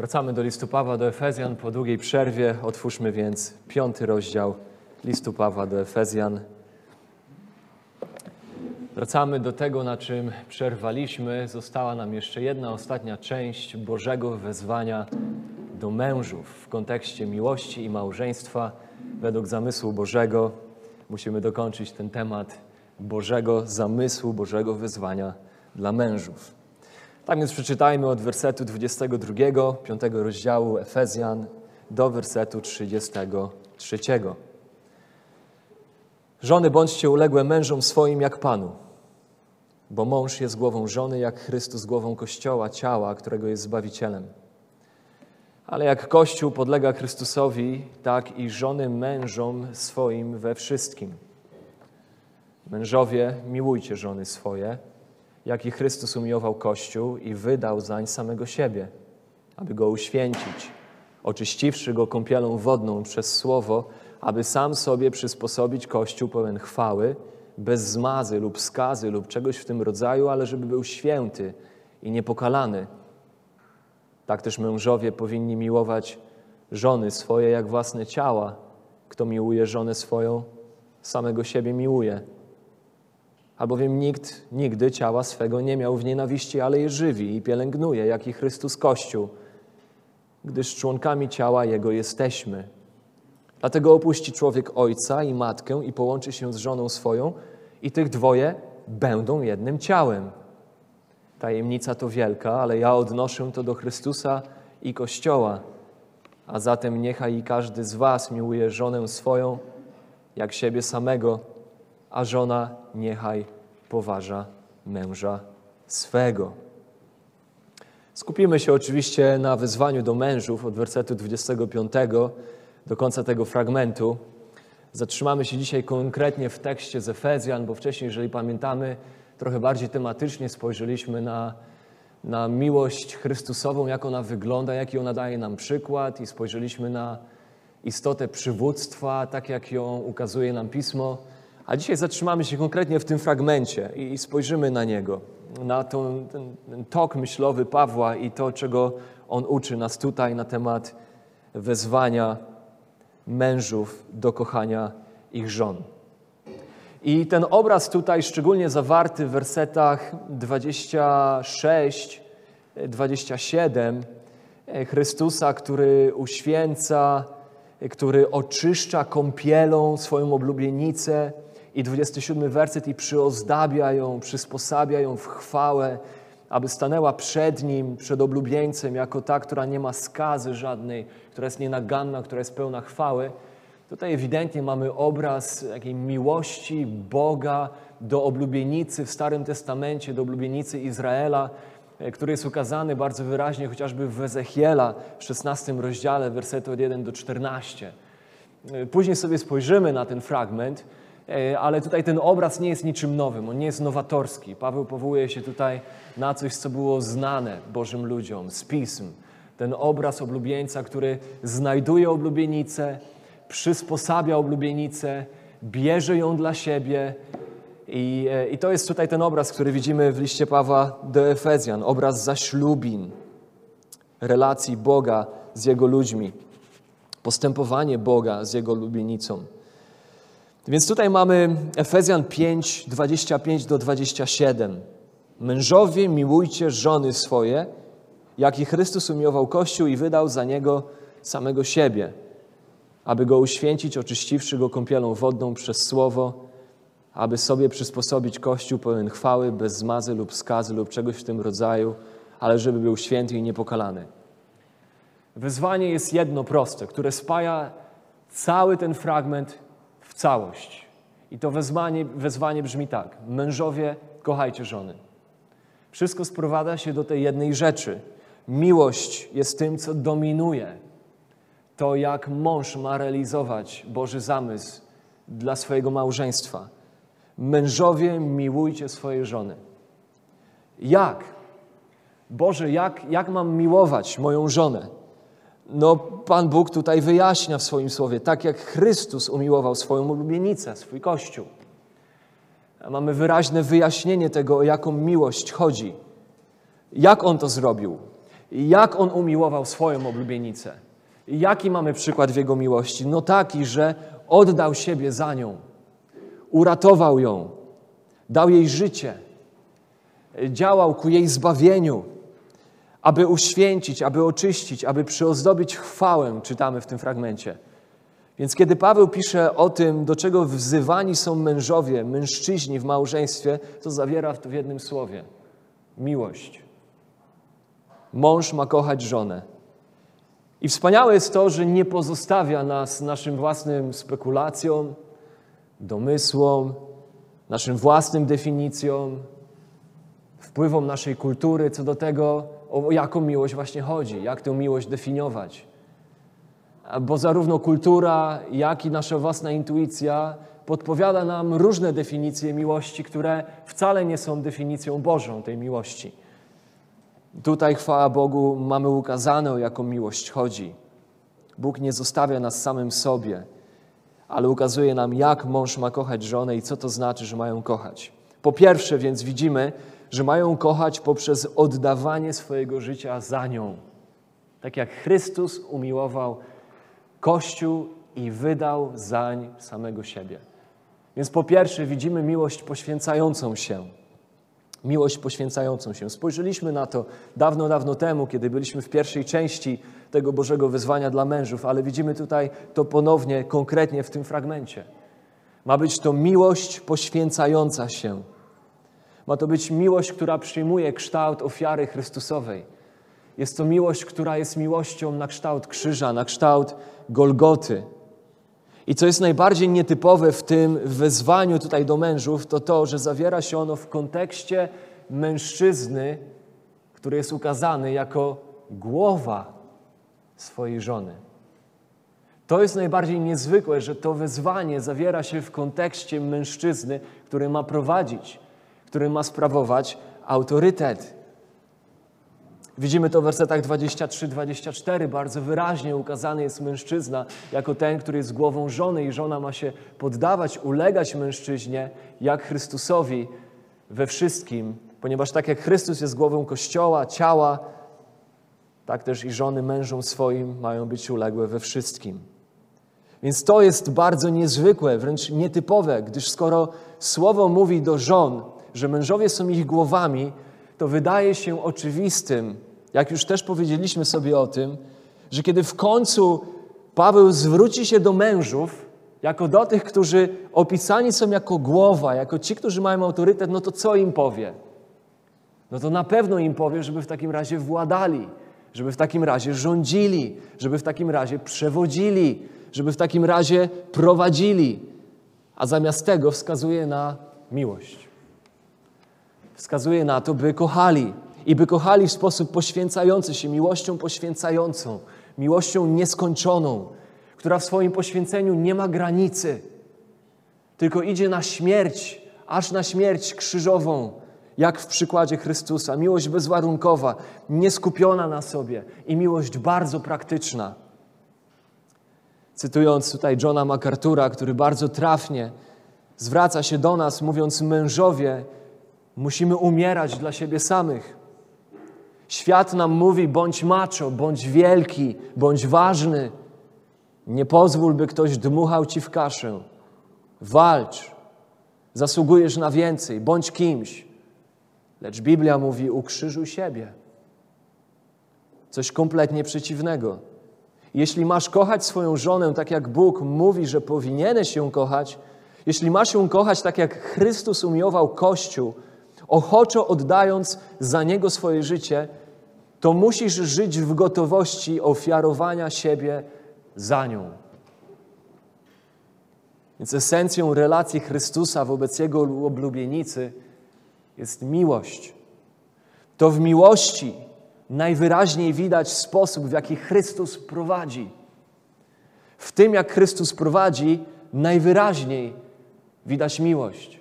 Wracamy do listu Pawła do Efezjan po długiej przerwie. Otwórzmy więc piąty rozdział listu Pawła do Efezjan. Wracamy do tego, na czym przerwaliśmy. Została nam jeszcze jedna ostatnia część Bożego wezwania do mężów w kontekście miłości i małżeństwa według zamysłu Bożego. Musimy dokończyć ten temat Bożego zamysłu, Bożego wezwania dla mężów. Tak więc przeczytajmy od wersetu 22, 5 rozdziału Efezjan do wersetu 33. Żony bądźcie uległe mężom swoim jak Panu, bo mąż jest głową żony, jak Chrystus głową Kościoła, ciała, którego jest Zbawicielem. Ale jak Kościół podlega Chrystusowi, tak i żony mężom swoim we wszystkim. Mężowie, miłujcie żony swoje, jak i Chrystus umiłował Kościół i wydał zań samego siebie, aby go uświęcić, oczyściwszy go kąpielą wodną przez słowo, aby sam sobie przysposobić Kościół pełen chwały, bez zmazy lub skazy lub czegoś w tym rodzaju, ale żeby był święty i niepokalany. Tak też mężowie powinni miłować żony swoje jak własne ciała. Kto miłuje żonę swoją, samego siebie miłuje. Albowiem nikt nigdy ciała swego nie miał w nienawiści, ale je żywi i pielęgnuje, jak i Chrystus Kościół, gdyż członkami ciała Jego jesteśmy. Dlatego opuści człowiek ojca i matkę i połączy się z żoną swoją i tych dwoje będą jednym ciałem. Tajemnica to wielka, ale ja odnoszę to do Chrystusa i Kościoła. A zatem niechaj każdy z was miłuje żonę swoją jak siebie samego, a żona niechaj poważa męża swego. Skupimy się oczywiście na wezwaniu do mężów od wersetu 25 do końca tego fragmentu. Zatrzymamy się dzisiaj konkretnie w tekście z Efezjan, bo wcześniej, jeżeli pamiętamy, trochę bardziej tematycznie spojrzeliśmy na, na miłość Chrystusową, jak ona wygląda, jaki ona daje nam przykład i spojrzeliśmy na istotę przywództwa, tak jak ją ukazuje nam Pismo. A dzisiaj zatrzymamy się konkretnie w tym fragmencie i spojrzymy na niego, na ten, ten, tok myślowy Pawła i to, czego on uczy nas tutaj na temat wezwania mężów do kochania ich żon. I ten obraz tutaj, szczególnie zawarty w wersetach 26, 27, Chrystusa, który uświęca, który oczyszcza kąpielą swoją oblubienicę, i 27 werset i przyozdabia ją, przysposabia ją w chwałę, aby stanęła przed nim, przed oblubieńcem, jako ta, która nie ma skazy żadnej, która jest nienaganna, która jest pełna chwały. Tutaj ewidentnie mamy obraz takiej miłości Boga do oblubienicy w Starym Testamencie, do oblubienicy Izraela, który jest ukazany bardzo wyraźnie chociażby w Ezechiela w 16 rozdziale, wersety od 1 do 14. Później sobie spojrzymy na ten fragment, ale tutaj ten obraz nie jest niczym nowym, on nie jest nowatorski. Paweł powołuje się tutaj na coś, co było znane Bożym ludziom z pism. Ten obraz oblubieńca, który znajduje oblubienicę, przysposabia oblubienicę, bierze ją dla siebie. I, I to jest tutaj ten obraz, który widzimy w liście Pawła do Efezjan. Obraz zaślubin, relacji Boga z Jego ludźmi, postępowanie Boga z Jego lubienicą. Więc tutaj mamy Efezjan 5, 25 do 27. Mężowie, miłujcie żony swoje, jak i Chrystus umiłował Kościół i wydał za niego samego siebie, aby go uświęcić, oczyściwszy go kąpielą wodną przez słowo, aby sobie przysposobić Kościół pełen chwały, bez zmazy lub skazy lub czegoś w tym rodzaju, ale żeby był święty i niepokalany. Wyzwanie jest jedno proste, które spaja cały ten fragment całość. I to wezwanie, wezwanie brzmi tak: Mężowie, kochajcie żony. Wszystko sprowadza się do tej jednej rzeczy. Miłość jest tym, co dominuje. To, jak mąż ma realizować Boży zamysł dla swojego małżeństwa. Mężowie, miłujcie swoje żony. Jak? Boże, jak, jak mam miłować moją żonę? No, Pan Bóg tutaj wyjaśnia w swoim słowie, tak jak Chrystus umiłował swoją ulubienicę, swój Kościół. Mamy wyraźne wyjaśnienie tego, o jaką miłość chodzi. Jak On to zrobił? Jak on umiłował swoją oblubienicę? Jaki mamy przykład w jego miłości? No taki, że oddał siebie za nią, uratował ją, dał jej życie, działał ku jej zbawieniu, aby uświęcić, aby oczyścić, aby przyozdobić chwałę, czytamy w tym fragmencie. Więc kiedy Paweł pisze o tym, do czego wzywani są mężowie, mężczyźni w małżeństwie, to zawiera w jednym słowie: miłość. Mąż ma kochać żonę. I wspaniałe jest to, że nie pozostawia nas naszym własnym spekulacjom, domysłom, naszym własnym definicjom, wpływom naszej kultury co do tego, o jaką miłość właśnie chodzi, jak tę miłość definiować. Bo zarówno kultura, jak i nasza własna intuicja podpowiada nam różne definicje miłości, które wcale nie są definicją Bożą tej miłości. Tutaj, chwała Bogu, mamy ukazane, o jaką miłość chodzi. Bóg nie zostawia nas samym sobie, ale ukazuje nam, jak mąż ma kochać żonę i co to znaczy, że mają kochać. Po pierwsze, więc widzimy, że mają kochać poprzez oddawanie swojego życia za nią. Tak jak Chrystus umiłował Kościół i wydał zań samego siebie. Więc po pierwsze widzimy miłość poświęcającą się. Miłość poświęcającą się. Spojrzeliśmy na to dawno, dawno temu, kiedy byliśmy w pierwszej części tego Bożego wyzwania dla mężów, ale widzimy tutaj to ponownie, konkretnie w tym fragmencie. Ma być to miłość poświęcająca się. Ma to być miłość, która przyjmuje kształt ofiary Chrystusowej. Jest to miłość, która jest miłością na kształt krzyża, na kształt Golgoty. I co jest najbardziej nietypowe w tym wezwaniu tutaj do mężów, to to, że zawiera się ono w kontekście mężczyzny, który jest ukazany jako głowa swojej żony. To jest najbardziej niezwykłe, że to wezwanie zawiera się w kontekście mężczyzny, który ma prowadzić, który ma sprawować autorytet. Widzimy to w wersetach 23-24. Bardzo wyraźnie ukazany jest mężczyzna jako ten, który jest głową żony i żona ma się poddawać, ulegać mężczyźnie jak Chrystusowi we wszystkim, ponieważ tak jak Chrystus jest głową Kościoła, ciała, tak też i żony mężom swoim mają być uległe we wszystkim. Więc to jest bardzo niezwykłe, wręcz nietypowe, gdyż skoro Słowo mówi do żon, że mężowie są ich głowami, to wydaje się oczywistym, jak już też powiedzieliśmy sobie o tym, że kiedy w końcu Paweł zwróci się do mężów, jako do tych, którzy opisani są jako głowa, jako ci, którzy mają autorytet, no to co im powie? No to na pewno im powie, żeby w takim razie władali, żeby w takim razie rządzili, żeby w takim razie przewodzili, żeby w takim razie prowadzili. A zamiast tego wskazuje na miłość. Wskazuje na to, by kochali i by kochali w sposób poświęcający się, miłością poświęcającą, miłością nieskończoną, która w swoim poświęceniu nie ma granicy, tylko idzie na śmierć, aż na śmierć krzyżową, jak w przykładzie Chrystusa. Miłość bezwarunkowa, nieskupiona na sobie i miłość bardzo praktyczna. Cytując tutaj Johna MacArthura, który bardzo trafnie zwraca się do nas, mówiąc: Mężowie, musimy umierać dla siebie samych. Świat nam mówi: bądź macho, bądź wielki, bądź ważny. Nie pozwól, by ktoś dmuchał ci w kaszę. Walcz. Zasługujesz na więcej, bądź kimś. Lecz Biblia mówi: ukrzyżuj siebie. Coś kompletnie przeciwnego. Jeśli masz kochać swoją żonę tak, jak Bóg mówi, że powinieneś ją kochać, jeśli masz ją kochać tak, jak Chrystus umiłował Kościół, ochoczo oddając za niego swoje życie, to musisz żyć w gotowości ofiarowania siebie za nią. Więc esencją relacji Chrystusa wobec Jego oblubienicy jest miłość. To w miłości najwyraźniej widać sposób, w jaki Chrystus prowadzi. W tym, jak Chrystus prowadzi, najwyraźniej widać miłość.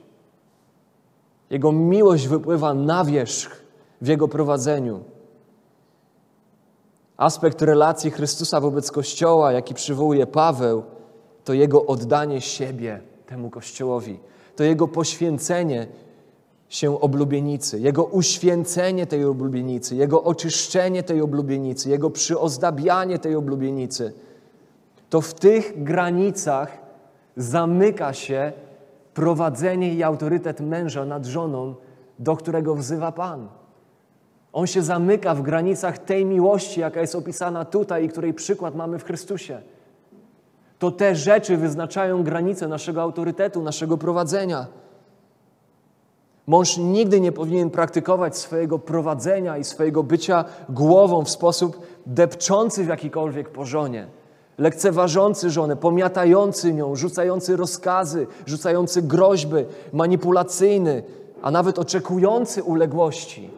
Jego miłość wypływa na wierzch w Jego prowadzeniu. Aspekt relacji Chrystusa wobec Kościoła, jaki przywołuje Paweł, to Jego oddanie siebie temu Kościołowi, to Jego poświęcenie się oblubienicy, Jego uświęcenie tej oblubienicy, Jego oczyszczenie tej oblubienicy, Jego przyozdabianie tej oblubienicy, to w tych granicach zamyka się prowadzenie i autorytet męża nad żoną, do którego wzywa Pan. On się zamyka w granicach tej miłości, jaka jest opisana tutaj i której przykład mamy w Chrystusie. To te rzeczy wyznaczają granice naszego autorytetu, naszego prowadzenia. Mąż nigdy nie powinien praktykować swojego prowadzenia i swojego bycia głową w sposób depczący w jakikolwiek porzonie, lekceważący żonę, pomiatający nią, rzucający rozkazy, rzucający groźby, manipulacyjny, a nawet oczekujący uległości.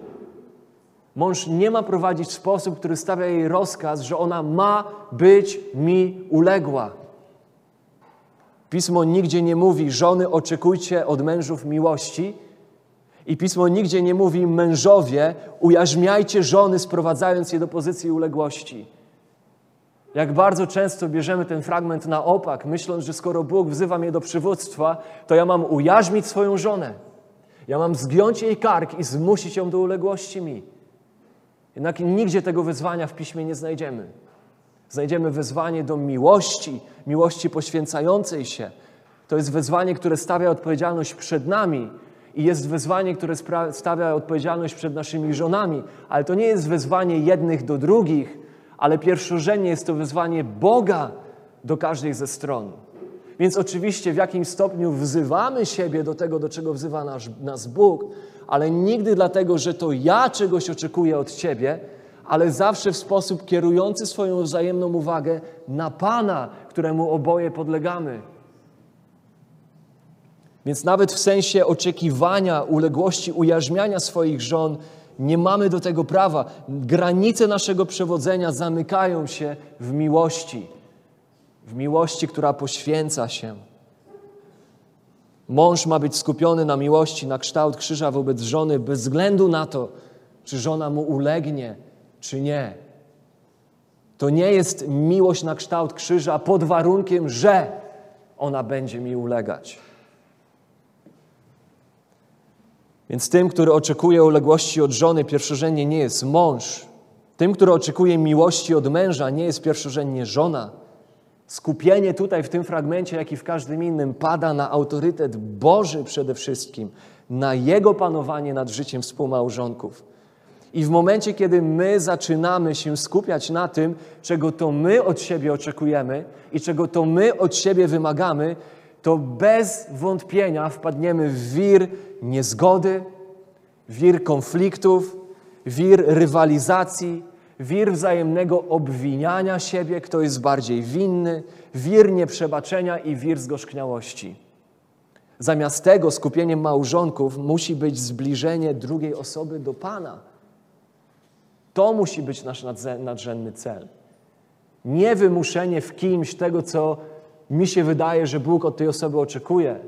Mąż nie ma prowadzić w sposób, który stawia jej rozkaz, że ona ma być mi uległa. Pismo nigdzie nie mówi, żony oczekujcie od mężów miłości, i pismo nigdzie nie mówi, mężowie, ujarzmiajcie żony, sprowadzając je do pozycji uległości. Jak bardzo często bierzemy ten fragment na opak, myśląc, że skoro Bóg wzywa mnie do przywództwa, to ja mam ujarzmić swoją żonę. Ja mam zgiąć jej kark i zmusić ją do uległości mi. Jednak nigdzie tego wyzwania w piśmie nie znajdziemy. Znajdziemy wezwanie do miłości, miłości poświęcającej się. To jest wezwanie, które stawia odpowiedzialność przed nami i jest wezwanie, które stawia odpowiedzialność przed naszymi żonami, ale to nie jest wezwanie jednych do drugich, ale pierwszorzędnie jest to wezwanie Boga do każdej ze stron. Więc oczywiście w jakimś stopniu wzywamy siebie do tego, do czego wzywa nas, nas Bóg, ale nigdy dlatego, że to ja czegoś oczekuję od Ciebie, ale zawsze w sposób kierujący swoją wzajemną uwagę na Pana, któremu oboje podlegamy. Więc nawet w sensie oczekiwania, uległości, ujarzmiania swoich żon, nie mamy do tego prawa. Granice naszego przewodzenia zamykają się w miłości, w miłości, która poświęca się. Mąż ma być skupiony na miłości, na kształt krzyża wobec żony, bez względu na to, czy żona mu ulegnie, czy nie. To nie jest miłość na kształt krzyża pod warunkiem, że ona będzie mi ulegać. Więc tym, który oczekuje uległości od żony, pierwszorzędnie nie jest mąż. Tym, który oczekuje miłości od męża, nie jest pierwszorzędnie żona. Skupienie tutaj w tym fragmencie, jak i w każdym innym, pada na autorytet Boży przede wszystkim, na Jego panowanie nad życiem współmałżonków. I w momencie, kiedy my zaczynamy się skupiać na tym, czego to my od siebie oczekujemy i czego to my od siebie wymagamy, to bez wątpienia wpadniemy w wir niezgody, wir konfliktów, wir rywalizacji, wir wzajemnego obwiniania siebie, kto jest bardziej winny, wir nieprzebaczenia i wir zgorzkniałości. Zamiast tego skupieniem małżonków musi być zbliżenie drugiej osoby do Pana. To musi być nasz nadrzędny cel. Nie wymuszenie w kimś tego, co mi się wydaje, że Bóg od tej osoby oczekuje,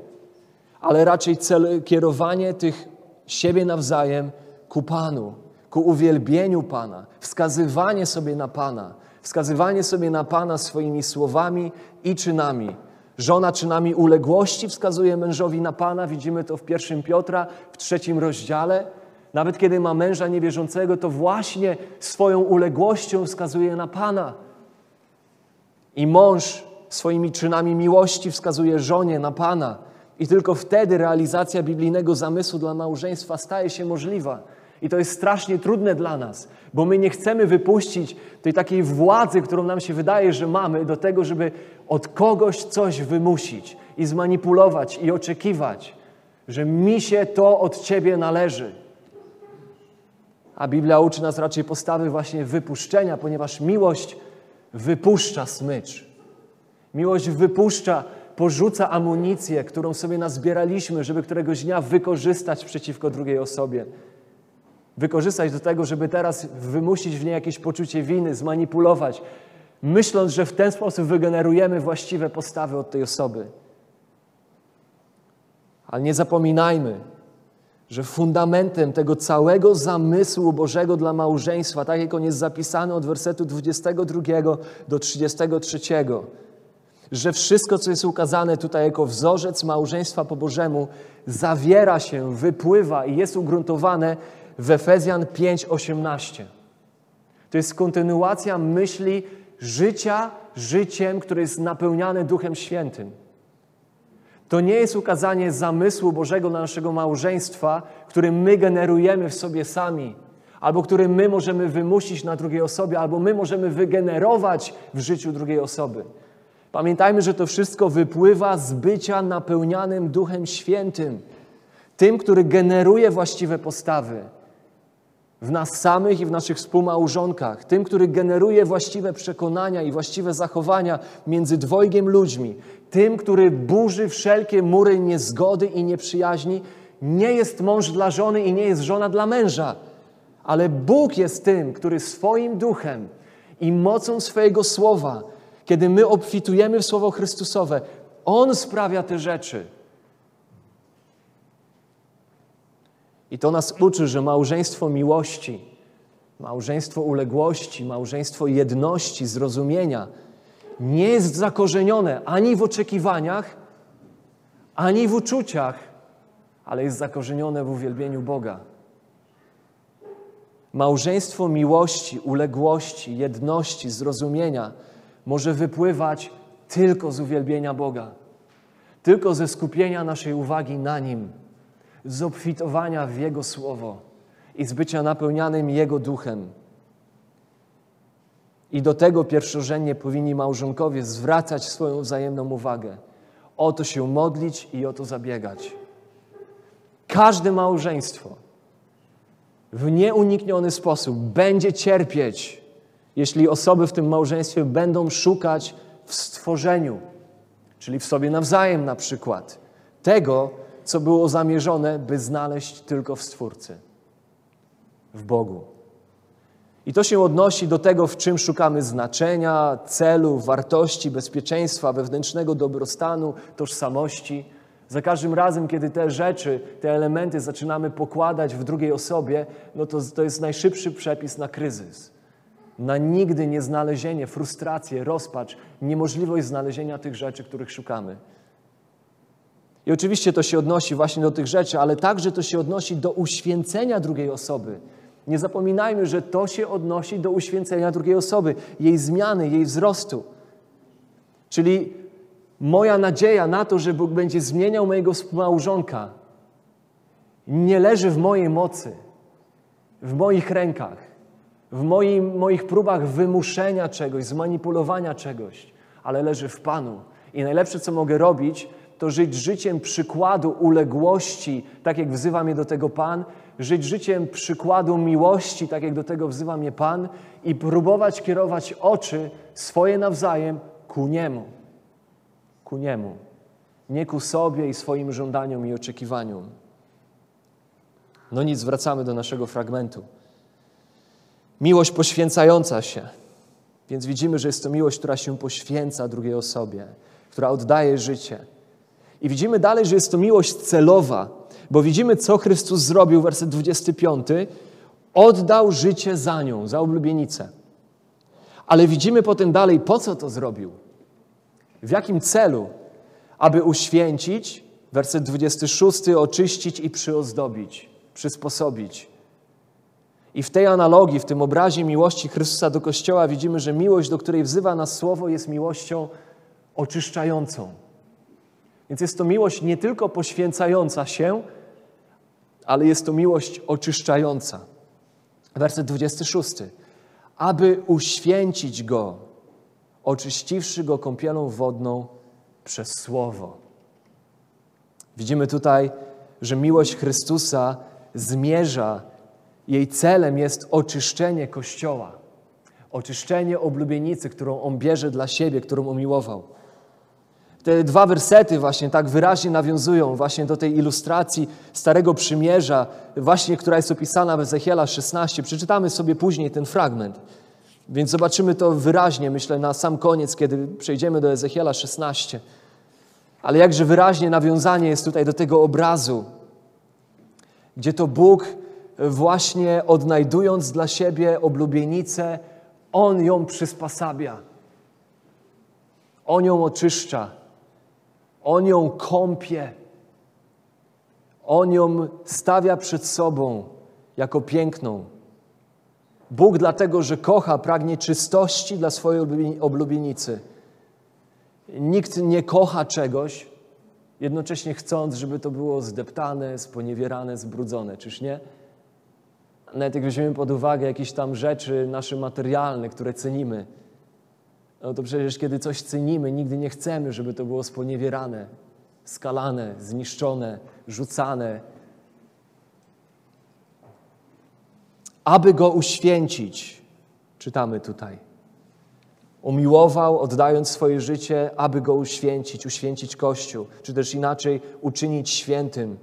ale raczej cel, kierowanie tych siebie nawzajem ku Panu, ku uwielbieniu Pana, wskazywanie sobie na Pana, wskazywanie sobie na Pana swoimi słowami i czynami. Żona czynami uległości wskazuje mężowi na Pana, widzimy to w pierwszym Piotra, w trzecim rozdziale. Nawet kiedy ma męża niewierzącego, to właśnie swoją uległością wskazuje na Pana. I mąż swoimi czynami miłości wskazuje żonie na Pana. I tylko wtedy realizacja biblijnego zamysłu dla małżeństwa staje się możliwa. I to jest strasznie trudne dla nas, bo my nie chcemy wypuścić tej takiej władzy, którą nam się wydaje, że mamy, do tego, żeby od kogoś coś wymusić i zmanipulować i oczekiwać, że mi się to od Ciebie należy. A Biblia uczy nas raczej postawy właśnie wypuszczenia, ponieważ miłość wypuszcza smycz. Miłość wypuszcza, porzuca amunicję, którą sobie nazbieraliśmy, żeby któregoś dnia wykorzystać przeciwko drugiej osobie. Wykorzystać do tego, żeby teraz wymusić w niej jakieś poczucie winy, zmanipulować, myśląc, że w ten sposób wygenerujemy właściwe postawy od tej osoby. Ale nie zapominajmy, że fundamentem tego całego zamysłu Bożego dla małżeństwa, tak jak on jest zapisany od wersetu 22 do 33, że wszystko, co jest ukazane tutaj jako wzorzec małżeństwa po Bożemu, zawiera się, wypływa i jest ugruntowane w Efezjan 5:18. To jest kontynuacja myśli życia życiem, które jest napełniane Duchem Świętym. To nie jest ukazanie zamysłu Bożego dla naszego małżeństwa, który my generujemy w sobie sami, albo który my możemy wymusić na drugiej osobie, albo my możemy wygenerować w życiu drugiej osoby. Pamiętajmy, że to wszystko wypływa z bycia napełnianym Duchem Świętym, tym, który generuje właściwe postawy w nas samych i w naszych współmałżonkach, tym, który generuje właściwe przekonania i właściwe zachowania między dwojgiem ludźmi, tym, który burzy wszelkie mury niezgody i nieprzyjaźni, nie jest mąż dla żony i nie jest żona dla męża, ale Bóg jest tym, który swoim duchem i mocą swojego słowa, kiedy my obfitujemy w słowo Chrystusowe, On sprawia te rzeczy. I to nas uczy, że małżeństwo miłości, małżeństwo uległości, małżeństwo jedności, zrozumienia nie jest zakorzenione ani w oczekiwaniach, ani w uczuciach, ale jest zakorzenione w uwielbieniu Boga. Małżeństwo miłości, uległości, jedności, zrozumienia może wypływać tylko z uwielbienia Boga, tylko ze skupienia naszej uwagi na Nim z obfitowania w Jego Słowo i z bycia napełnianym Jego duchem. I do tego pierwszorzędnie powinni małżonkowie zwracać swoją wzajemną uwagę. O to się modlić i o to zabiegać. Każde małżeństwo w nieunikniony sposób będzie cierpieć, jeśli osoby w tym małżeństwie będą szukać w stworzeniu, czyli w sobie nawzajem na przykład, tego, co było zamierzone, by znaleźć tylko w Stwórcy, w Bogu. I to się odnosi do tego, w czym szukamy znaczenia, celu, wartości, bezpieczeństwa, wewnętrznego dobrostanu, tożsamości. Za każdym razem, kiedy te rzeczy, te elementy zaczynamy pokładać w drugiej osobie, no to, to jest najszybszy przepis na kryzys. Na nigdy nieznalezienie, frustrację, rozpacz, niemożliwość znalezienia tych rzeczy, których szukamy. I oczywiście to się odnosi właśnie do tych rzeczy, ale także to się odnosi do uświęcenia drugiej osoby. Nie zapominajmy, że to się odnosi do uświęcenia drugiej osoby, jej zmiany, jej wzrostu. Czyli moja nadzieja na to, że Bóg będzie zmieniał mojego współmałżonka, nie leży w mojej mocy, w moich rękach, w moim, moich próbach wymuszenia czegoś, zmanipulowania czegoś, ale leży w Panu. I najlepsze, co mogę robić, to żyć życiem przykładu uległości, tak jak wzywa mnie do tego Pan, żyć życiem przykładu miłości, tak jak do tego wzywa mnie Pan i próbować kierować oczy swoje nawzajem ku Niemu. Ku Niemu. Nie ku sobie i swoim żądaniom i oczekiwaniom. No nic, wracamy do naszego fragmentu. Miłość poświęcająca się. Więc widzimy, że jest to miłość, która się poświęca drugiej osobie, która oddaje życie. I widzimy dalej, że jest to miłość celowa, bo widzimy, co Chrystus zrobił, werset 25. Oddał życie za nią, za oblubienicę. Ale widzimy potem dalej, po co to zrobił. W jakim celu? Aby uświęcić, werset 26, oczyścić i przyozdobić, przysposobić. I w tej analogii, w tym obrazie miłości Chrystusa do Kościoła widzimy, że miłość, do której wzywa nas Słowo, jest miłością oczyszczającą. Więc jest to miłość nie tylko poświęcająca się, ale jest to miłość oczyszczająca. Werset 26. Aby uświęcić go, oczyściwszy go kąpielą wodną przez Słowo. Widzimy tutaj, że miłość Chrystusa zmierza, jej celem jest oczyszczenie Kościoła, oczyszczenie oblubienicy, którą On bierze dla siebie, którą umiłował. Te dwa wersety właśnie tak wyraźnie nawiązują właśnie do tej ilustracji Starego Przymierza, właśnie która jest opisana w Ezechiela 16. Przeczytamy sobie później ten fragment. Więc zobaczymy to wyraźnie, myślę, na sam koniec, kiedy przejdziemy do Ezechiela 16. Ale jakże wyraźnie nawiązanie jest tutaj do tego obrazu, gdzie to Bóg właśnie odnajdując dla siebie oblubienicę, On ją przyspasabia. On ją oczyszcza, On ją kąpie, On ją stawia przed sobą jako piękną. Bóg dlatego, że kocha, pragnie czystości dla swojej oblubienicy. Nikt nie kocha czegoś, jednocześnie chcąc, żeby to było zdeptane, sponiewierane, zbrudzone. Czyż nie? Nawet jak weźmiemy pod uwagę jakieś tam rzeczy nasze materialne, które cenimy, no to przecież kiedy coś cenimy, nigdy nie chcemy, żeby to było sponiewierane, skalane, zniszczone, rzucane. Aby go uświęcić, czytamy tutaj. Umiłował, oddając swoje życie, aby go uświęcić, uświęcić Kościół, czy też inaczej uczynić świętym.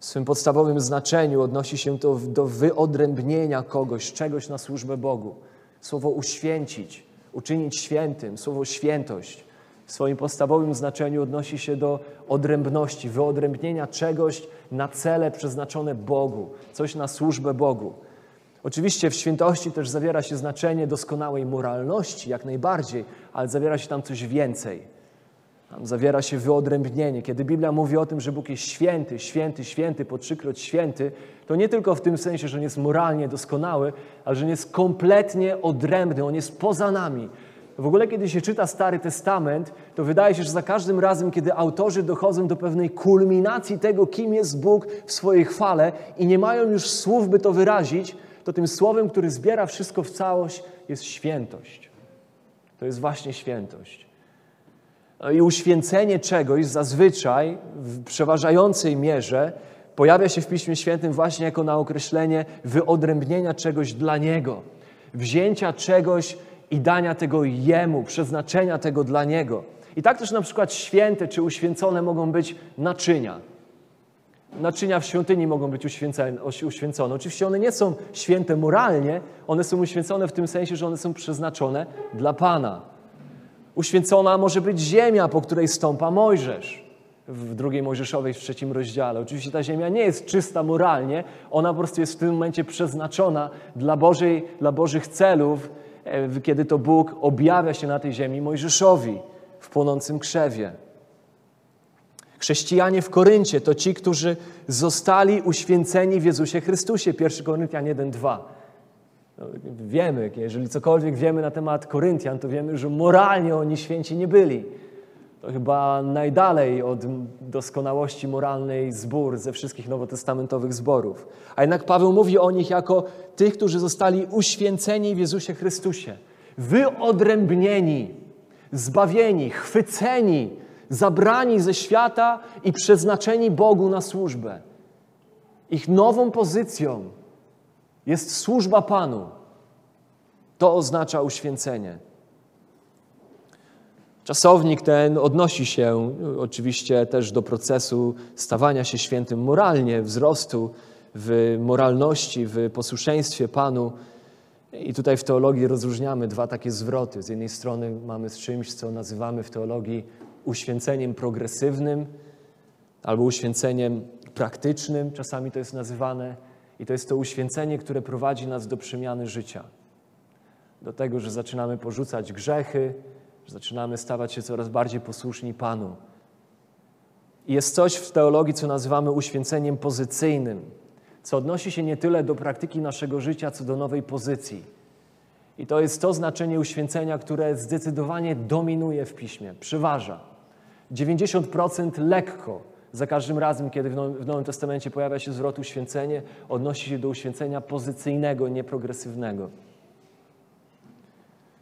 W swym podstawowym znaczeniu odnosi się to do wyodrębnienia kogoś, czegoś na służbę Bogu. Słowo uświęcić, uczynić świętym, słowo świętość w swoim podstawowym znaczeniu odnosi się do odrębności, wyodrębnienia czegoś na cele przeznaczone Bogu, coś na służbę Bogu. Oczywiście w świętości też zawiera się znaczenie doskonałej moralności, jak najbardziej, ale zawiera się tam coś więcej. Tam zawiera się wyodrębnienie. Kiedy Biblia mówi o tym, że Bóg jest święty, święty, święty, po trzykroć święty, to nie tylko w tym sensie, że On jest moralnie doskonały, ale że On jest kompletnie odrębny, On jest poza nami. W ogóle, kiedy się czyta Stary Testament, to wydaje się, że za każdym razem, kiedy autorzy dochodzą do pewnej kulminacji tego, kim jest Bóg w swojej chwale i nie mają już słów, by to wyrazić, to tym słowem, który zbiera wszystko w całość, jest świętość. To jest właśnie świętość. No I uświęcenie czegoś zazwyczaj w przeważającej mierze pojawia się w Piśmie Świętym właśnie jako na określenie wyodrębnienia czegoś dla Niego, wzięcia czegoś i dania tego Jemu, przeznaczenia tego dla Niego. I tak też na przykład święte czy uświęcone mogą być naczynia naczynia w świątyni mogą być uświęcone. Oczywiście one nie są święte moralnie, one są uświęcone w tym sensie, że one są przeznaczone dla Pana. Uświęcona może być ziemia, po której stąpa Mojżesz w drugiej Mojżeszowej, w trzecim rozdziale. Oczywiście ta ziemia nie jest czysta moralnie, ona po prostu jest w tym momencie przeznaczona dla, Bożej, dla Bożych celów, e, kiedy to Bóg objawia się na tej ziemi Mojżeszowi w płonącym krzewie. Chrześcijanie w Koryncie to ci, którzy zostali uświęceni w Jezusie Chrystusie. 1 Koryntian 1:2. No, wiemy, jeżeli cokolwiek wiemy na temat Koryntian, to wiemy, że moralnie oni święci nie byli. To chyba najdalej od doskonałości moralnej zbór ze wszystkich nowotestamentowych zborów. A jednak Paweł mówi o nich jako tych, którzy zostali uświęceni w Jezusie Chrystusie, wyodrębnieni, zbawieni, chwyceni zabrani ze świata i przeznaczeni Bogu na służbę. Ich nową pozycją jest służba Panu. To oznacza uświęcenie. Czasownik ten odnosi się oczywiście też do procesu stawania się świętym moralnie, wzrostu w moralności, w posłuszeństwie Panu. I tutaj w teologii rozróżniamy dwa takie zwroty. Z jednej strony mamy z czymś, co nazywamy w teologii uświęceniem progresywnym albo uświęceniem praktycznym, czasami to jest nazywane. I to jest to uświęcenie, które prowadzi nas do przemiany życia. Do tego, że zaczynamy porzucać grzechy, że zaczynamy stawać się coraz bardziej posłuszni Panu. I jest coś w teologii, co nazywamy uświęceniem pozycyjnym, co odnosi się nie tyle do praktyki naszego życia, co do nowej pozycji. I to jest to znaczenie uświęcenia, które zdecydowanie dominuje w piśmie, przeważa. 90% lekko. Za każdym razem, kiedy w Nowym Testamencie pojawia się zwrot uświęcenie, odnosi się do uświęcenia pozycyjnego, nieprogresywnego.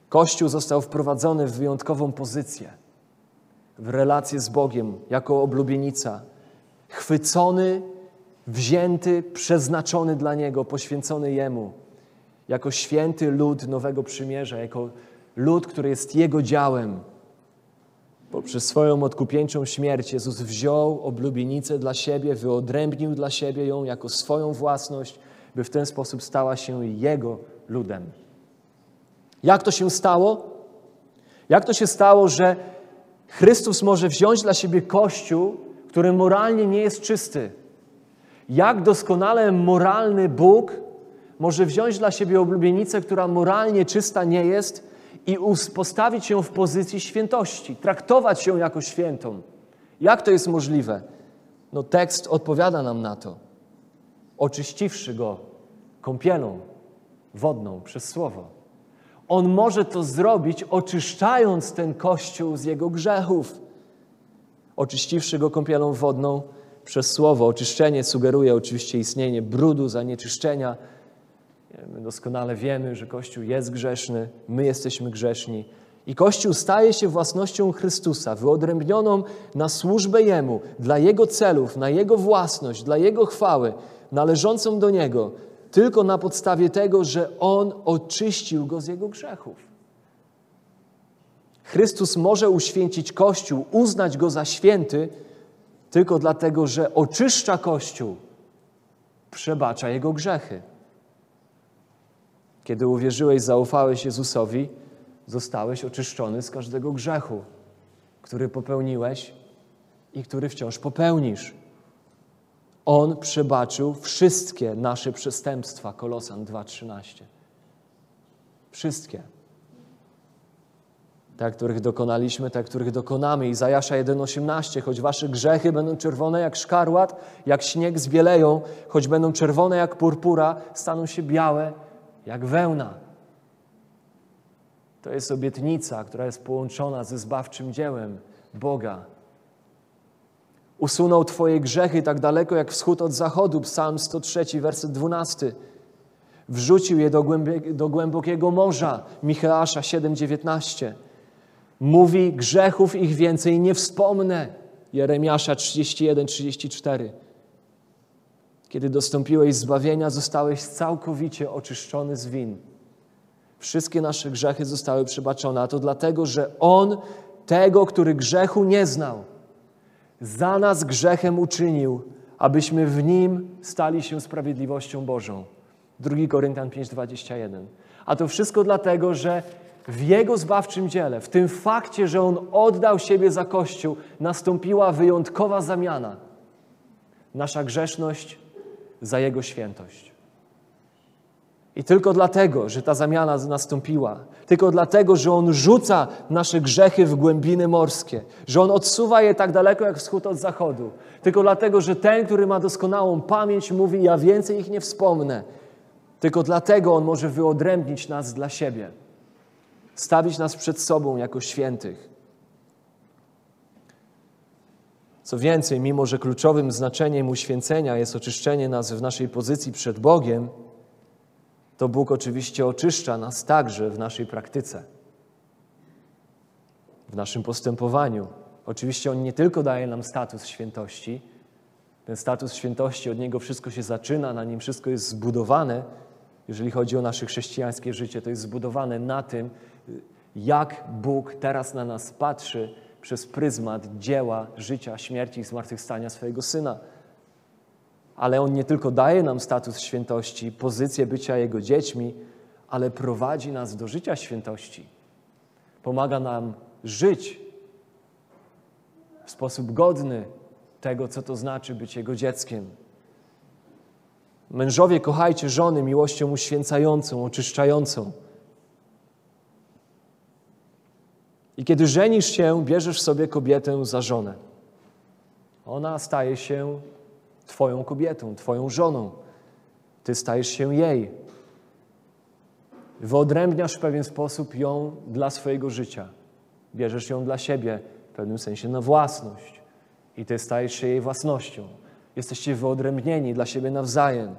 Kościół został wprowadzony w wyjątkową pozycję, w relację z Bogiem, jako oblubienica, chwycony, wzięty, przeznaczony dla Niego, poświęcony Jemu, jako święty lud Nowego Przymierza, jako lud, który jest Jego działem, Poprzez swoją odkupieńczą śmierć Jezus wziął oblubienicę dla siebie, wyodrębnił dla siebie ją jako swoją własność, by w ten sposób stała się Jego ludem. Jak to się stało? Jak to się stało, że Chrystus może wziąć dla siebie Kościół, który moralnie nie jest czysty? Jak doskonale moralny Bóg może wziąć dla siebie oblubienicę, która moralnie czysta nie jest i postawić ją w pozycji świętości, traktować ją jako świętą. Jak to jest możliwe? No tekst odpowiada nam na to. Oczyściwszy go kąpielą wodną przez słowo. On może to zrobić, oczyszczając ten kościół z jego grzechów. Oczyściwszy go kąpielą wodną przez słowo. Oczyszczenie sugeruje oczywiście istnienie brudu, zanieczyszczenia. My doskonale wiemy, że Kościół jest grzeszny, my jesteśmy grzeszni. I Kościół staje się własnością Chrystusa, wyodrębnioną na służbę Jemu, dla Jego celów, na Jego własność, dla Jego chwały, należącą do Niego, tylko na podstawie tego, że On oczyścił go z Jego grzechów. Chrystus może uświęcić Kościół, uznać go za święty, tylko dlatego, że oczyszcza Kościół, przebacza jego grzechy. Kiedy uwierzyłeś, zaufałeś Jezusowi, zostałeś oczyszczony z każdego grzechu, który popełniłeś i który wciąż popełnisz. On przebaczył wszystkie nasze przestępstwa. Kolosan 2:13. Wszystkie. Te, których dokonaliśmy, te, których dokonamy. Izajasza 1,18. Choć wasze grzechy będą czerwone jak szkarłat, jak śnieg zbieleją, choć będą czerwone jak purpura, staną się białe jak wełna. To jest obietnica, która jest połączona ze zbawczym dziełem Boga. Usunął Twoje grzechy tak daleko jak wschód od zachodu. Psalm 103, werset 12. Wrzucił je do, do głębokiego morza. Micheasza 7,19. Mówi, grzechów ich więcej nie wspomnę. Jeremiasza 31, 34. Kiedy dostąpiłeś zbawienia, zostałeś całkowicie oczyszczony z win. Wszystkie nasze grzechy zostały przebaczone, a to dlatego, że On, tego, który grzechu nie znał, za nas grzechem uczynił, abyśmy w Nim stali się sprawiedliwością Bożą. 2 Koryntian 5:21. A to wszystko dlatego, że w Jego zbawczym dziele, w tym fakcie, że On oddał siebie za Kościół, nastąpiła wyjątkowa zamiana. Nasza grzeszność za Jego świętość. I tylko dlatego, że ta zamiana nastąpiła, tylko dlatego, że On rzuca nasze grzechy w głębiny morskie, że On odsuwa je tak daleko jak wschód od zachodu, tylko dlatego, że ten, który ma doskonałą pamięć, mówi: Ja więcej ich nie wspomnę. Tylko dlatego On może wyodrębnić nas dla siebie, stawić nas przed sobą jako świętych. Co więcej, mimo że kluczowym znaczeniem uświęcenia jest oczyszczenie nas w naszej pozycji przed Bogiem, to Bóg oczywiście oczyszcza nas także w naszej praktyce, w naszym postępowaniu. Oczywiście On nie tylko daje nam status świętości, ten status świętości, od niego wszystko się zaczyna, na nim wszystko jest zbudowane. Jeżeli chodzi o nasze chrześcijańskie życie, to jest zbudowane na tym, jak Bóg teraz na nas patrzy przez pryzmat dzieła, życia, śmierci i zmartwychwstania swojego Syna ale On nie tylko daje nam status świętości, pozycję bycia Jego dziećmi, ale prowadzi nas do życia świętości. Pomaga nam żyć w sposób godny tego, co to znaczy być Jego dzieckiem. Mężowie, kochajcie żony miłością uświęcającą, oczyszczającą. I kiedy żenisz się, bierzesz sobie kobietę za żonę. Ona staje się Twoją kobietą, Twoją żoną. Ty stajesz się jej. Wyodrębniasz w pewien sposób ją dla swojego życia. Bierzesz ją dla siebie, w pewnym sensie na własność. I Ty stajesz się jej własnością. Jesteście wyodrębnieni dla siebie nawzajem.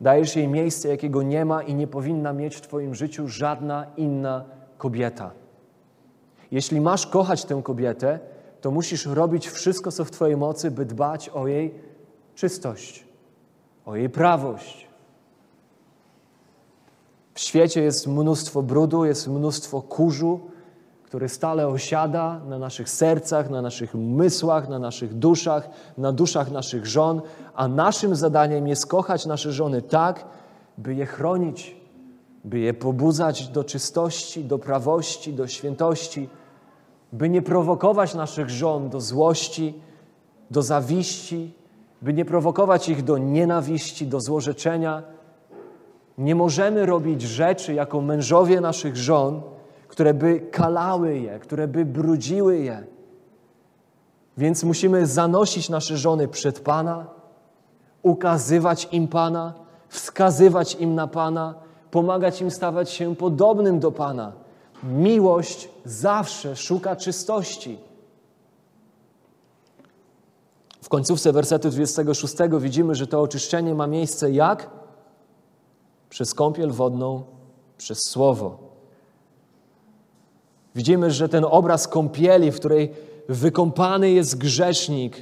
Dajesz jej miejsce, jakiego nie ma i nie powinna mieć w Twoim życiu żadna inna kobieta. Jeśli masz kochać tę kobietę, to musisz robić wszystko, co w Twojej mocy, by dbać o jej czystość, o jej prawość. W świecie jest mnóstwo brudu, jest mnóstwo kurzu, który stale osiada na naszych sercach, na naszych umysłach, na naszych duszach, na duszach naszych żon, a naszym zadaniem jest kochać nasze żony tak, by je chronić, by je pobudzać do czystości, do prawości, do świętości by nie prowokować naszych żon do złości, do zawiści, by nie prowokować ich do nienawiści, do złorzeczenia. Nie możemy robić rzeczy jako mężowie naszych żon, które by kalały je, które by brudziły je. Więc musimy zanosić nasze żony przed Pana, ukazywać im Pana, wskazywać im na Pana, pomagać im stawać się podobnym do Pana. Miłość zawsze szuka czystości. W końcówce wersetu 26 widzimy, że to oczyszczenie ma miejsce jak? Przez kąpiel wodną, przez słowo. Widzimy, że ten obraz kąpieli, w której wykąpany jest grzesznik,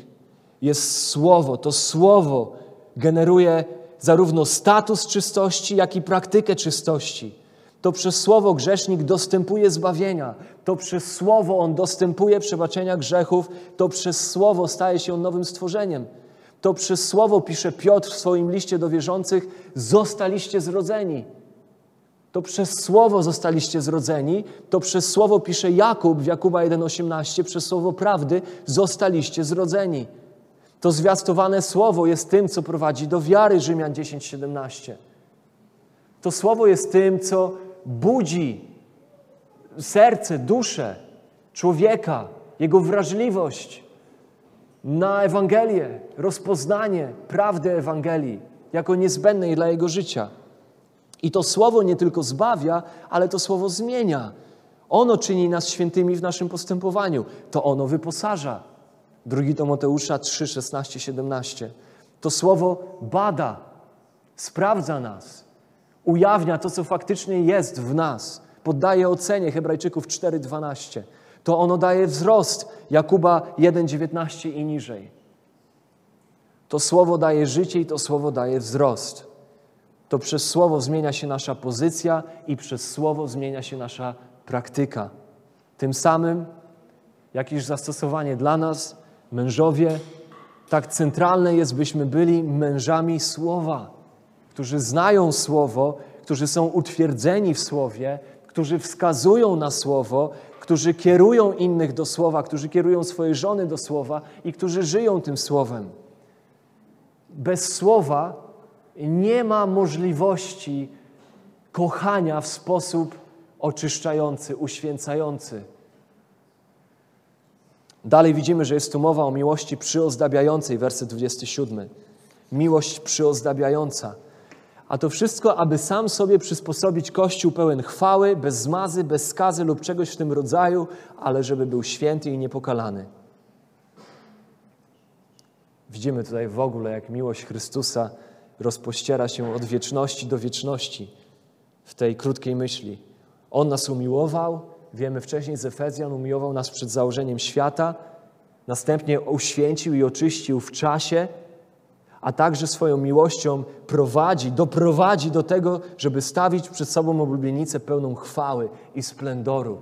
jest słowo. To słowo generuje zarówno status czystości, jak i praktykę czystości. To przez słowo grzesznik dostępuje zbawienia. To przez słowo on dostępuje przebaczenia grzechów. To przez słowo staje się on nowym stworzeniem. To przez słowo pisze Piotr w swoim liście do wierzących: Zostaliście zrodzeni. To przez słowo zostaliście zrodzeni. To przez słowo pisze Jakub w Jakuba 1,18: Przez słowo prawdy zostaliście zrodzeni. To zwiastowane słowo jest tym, co prowadzi do wiary, Rzymian 10:17. To słowo jest tym, co budzi serce, duszę człowieka, jego wrażliwość na Ewangelię, rozpoznanie prawdy Ewangelii jako niezbędnej dla jego życia. I to słowo nie tylko zbawia, ale to słowo zmienia. Ono czyni nas świętymi w naszym postępowaniu. To ono wyposaża. Drugi to Mateusza 3, 16, 17. To słowo bada, sprawdza nas, ujawnia to, co faktycznie jest w nas, poddaje ocenie Hebrajczyków 4, 12. To ono daje wzrost Jakuba 1, 19 i niżej. To słowo daje życie i to słowo daje wzrost. To przez słowo zmienia się nasza pozycja i przez słowo zmienia się nasza praktyka. Tym samym jakieś zastosowanie dla nas Mężowie, tak centralne jest, byśmy byli mężami słowa, którzy znają słowo, którzy są utwierdzeni w słowie, którzy wskazują na słowo, którzy kierują innych do słowa, którzy kierują swoje żony do słowa i którzy żyją tym słowem. Bez słowa nie ma możliwości kochania w sposób oczyszczający, uświęcający. Dalej widzimy, że jest tu mowa o miłości przyozdabiającej, werset 27. Miłość przyozdabiająca. A to wszystko, aby sam sobie przysposobić Kościół pełen chwały, bez zmazy, bez skazy lub czegoś w tym rodzaju, ale żeby był święty i niepokalany. Widzimy tutaj w ogóle, jak miłość Chrystusa rozpościera się od wieczności do wieczności w tej krótkiej myśli. On nas umiłował, wiemy wcześniej z Efezjan, umiłował nas przed założeniem świata, następnie uświęcił i oczyścił w czasie, a także swoją miłością prowadzi, doprowadzi do tego, żeby stawić przed sobą oblubienicę pełną chwały i splendoru.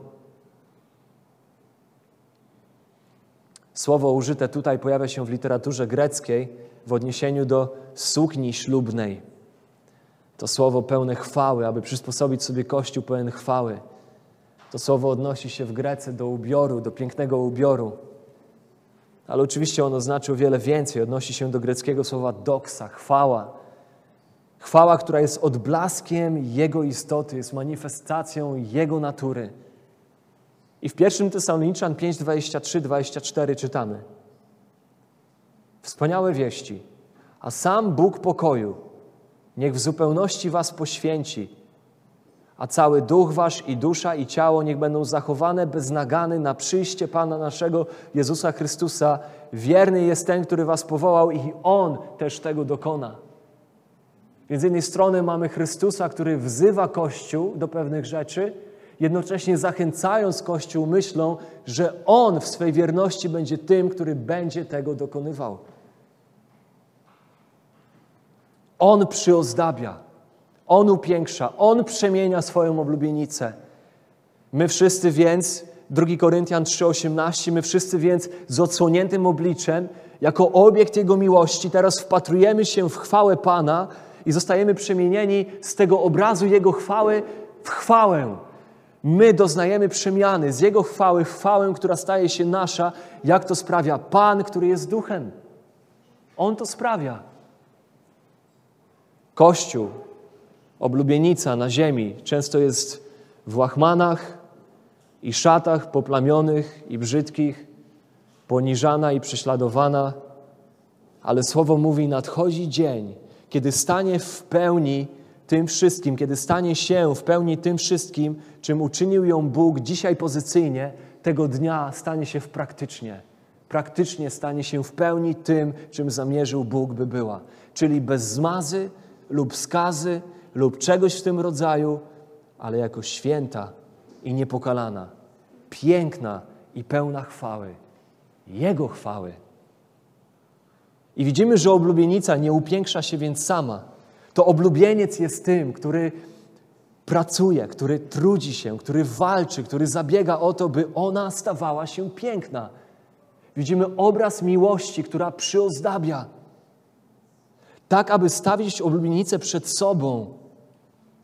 Słowo użyte tutaj pojawia się w literaturze greckiej w odniesieniu do sukni ślubnej. To słowo pełne chwały, aby przysposobić sobie Kościół pełen chwały. To słowo odnosi się w Grece do ubioru, do pięknego ubioru. Ale oczywiście ono znaczy o wiele więcej. Odnosi się do greckiego słowa doksa, chwała. Chwała, która jest odblaskiem Jego istoty, jest manifestacją Jego natury. I w pierwszym Tesaloniczan 5, 23, 24 czytamy. Wspaniałe wieści, a sam Bóg pokoju niech w zupełności was poświęci, a cały duch wasz i dusza i ciało niech będą zachowane bez nagany na przyjście Pana naszego Jezusa Chrystusa. Wierny jest ten, który was powołał i On też tego dokona. Więc z jednej strony mamy Chrystusa, który wzywa Kościół do pewnych rzeczy, jednocześnie zachęcając Kościół myślą, że On w swej wierności będzie tym, który będzie tego dokonywał. On przyozdabia. On upiększa, On przemienia swoją oblubienicę. My wszyscy więc, 2 Koryntian 3,18, my wszyscy więc z odsłoniętym obliczem, jako obiekt Jego miłości, teraz wpatrujemy się w chwałę Pana i zostajemy przemienieni z tego obrazu Jego chwały w chwałę. My doznajemy przemiany z Jego chwały w chwałę, która staje się nasza, jak to sprawia Pan, który jest duchem. On to sprawia. Kościół oblubienica na ziemi często jest w łachmanach, i szatach poplamionych i brzydkich, poniżana i prześladowana, ale Słowo mówi, nadchodzi dzień, kiedy stanie w pełni tym wszystkim, kiedy stanie się w pełni tym wszystkim, czym uczynił ją Bóg dzisiaj pozycyjnie, tego dnia stanie się w praktycznie. Praktycznie stanie się w pełni tym, czym zamierzył Bóg, by była. Czyli bez zmazy lub skazy lub czegoś w tym rodzaju, ale jako święta i niepokalana, piękna i pełna chwały. Jego chwały. I widzimy, że oblubienica nie upiększa się więc sama. To oblubieniec jest tym, który pracuje, który trudzi się, który walczy, który zabiega o to, by ona stawała się piękna. Widzimy obraz miłości, która przyozdabia. Tak, aby stawić oblubienicę przed sobą,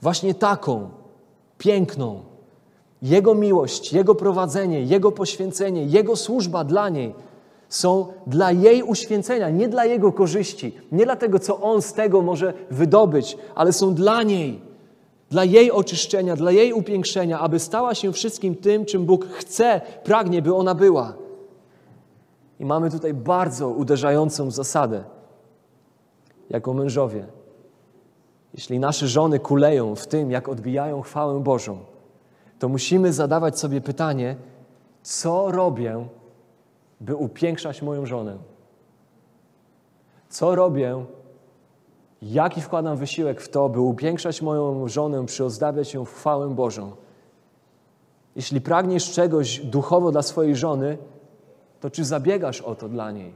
właśnie taką, piękną. Jego miłość, Jego prowadzenie, Jego poświęcenie, Jego służba dla niej są dla jej uświęcenia, nie dla Jego korzyści, nie dla tego, co On z tego może wydobyć, ale są dla niej, dla jej oczyszczenia, dla jej upiększenia, aby stała się wszystkim tym, czym Bóg chce, pragnie, by ona była. I mamy tutaj bardzo uderzającą zasadę, jako mężowie. Jeśli nasze żony kuleją w tym, jak odbijają chwałę Bożą, to musimy zadawać sobie pytanie, co robię, by upiększać moją żonę? Co robię? Jaki wkładam wysiłek w to, by upiększać moją żonę, przyozdabiać ją w chwałę Bożą? Jeśli pragniesz czegoś duchowo dla swojej żony, to czy zabiegasz o to dla niej?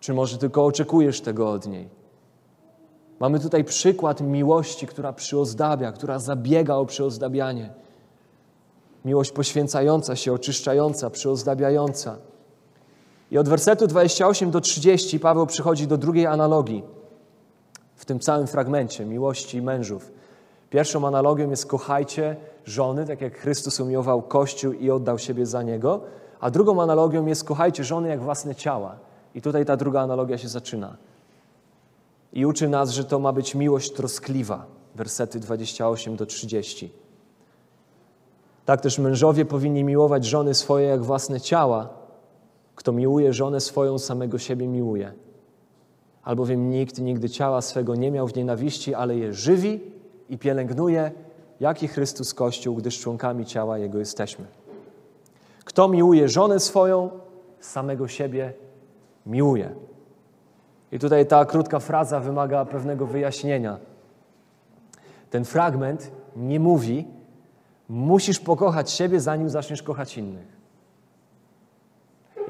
Czy może tylko oczekujesz tego od niej? Mamy tutaj przykład miłości, która przyozdabia, która zabiega o przyozdabianie. Miłość poświęcająca się, oczyszczająca, przyozdabiająca. I od wersetu 28 do 30 Paweł przychodzi do drugiej analogii w tym całym fragmencie miłości mężów. Pierwszą analogią jest kochajcie żony, tak jak Chrystus umiłował Kościół i oddał siebie za niego, a drugą analogią jest kochajcie żony jak własne ciała. I tutaj ta druga analogia się zaczyna. I uczy nas, że to ma być miłość troskliwa. Wersety 28 do 30. Tak też mężowie powinni miłować żony swoje jak własne ciała. Kto miłuje żonę swoją, samego siebie miłuje. Albowiem nikt nigdy ciała swego nie miał w nienawiści, ale je żywi i pielęgnuje, jak i Chrystus Kościół, gdyż członkami ciała Jego jesteśmy. Kto miłuje żonę swoją, samego siebie miłuje. I tutaj ta krótka fraza wymaga pewnego wyjaśnienia. Ten fragment nie mówi, musisz pokochać siebie, zanim zaczniesz kochać innych.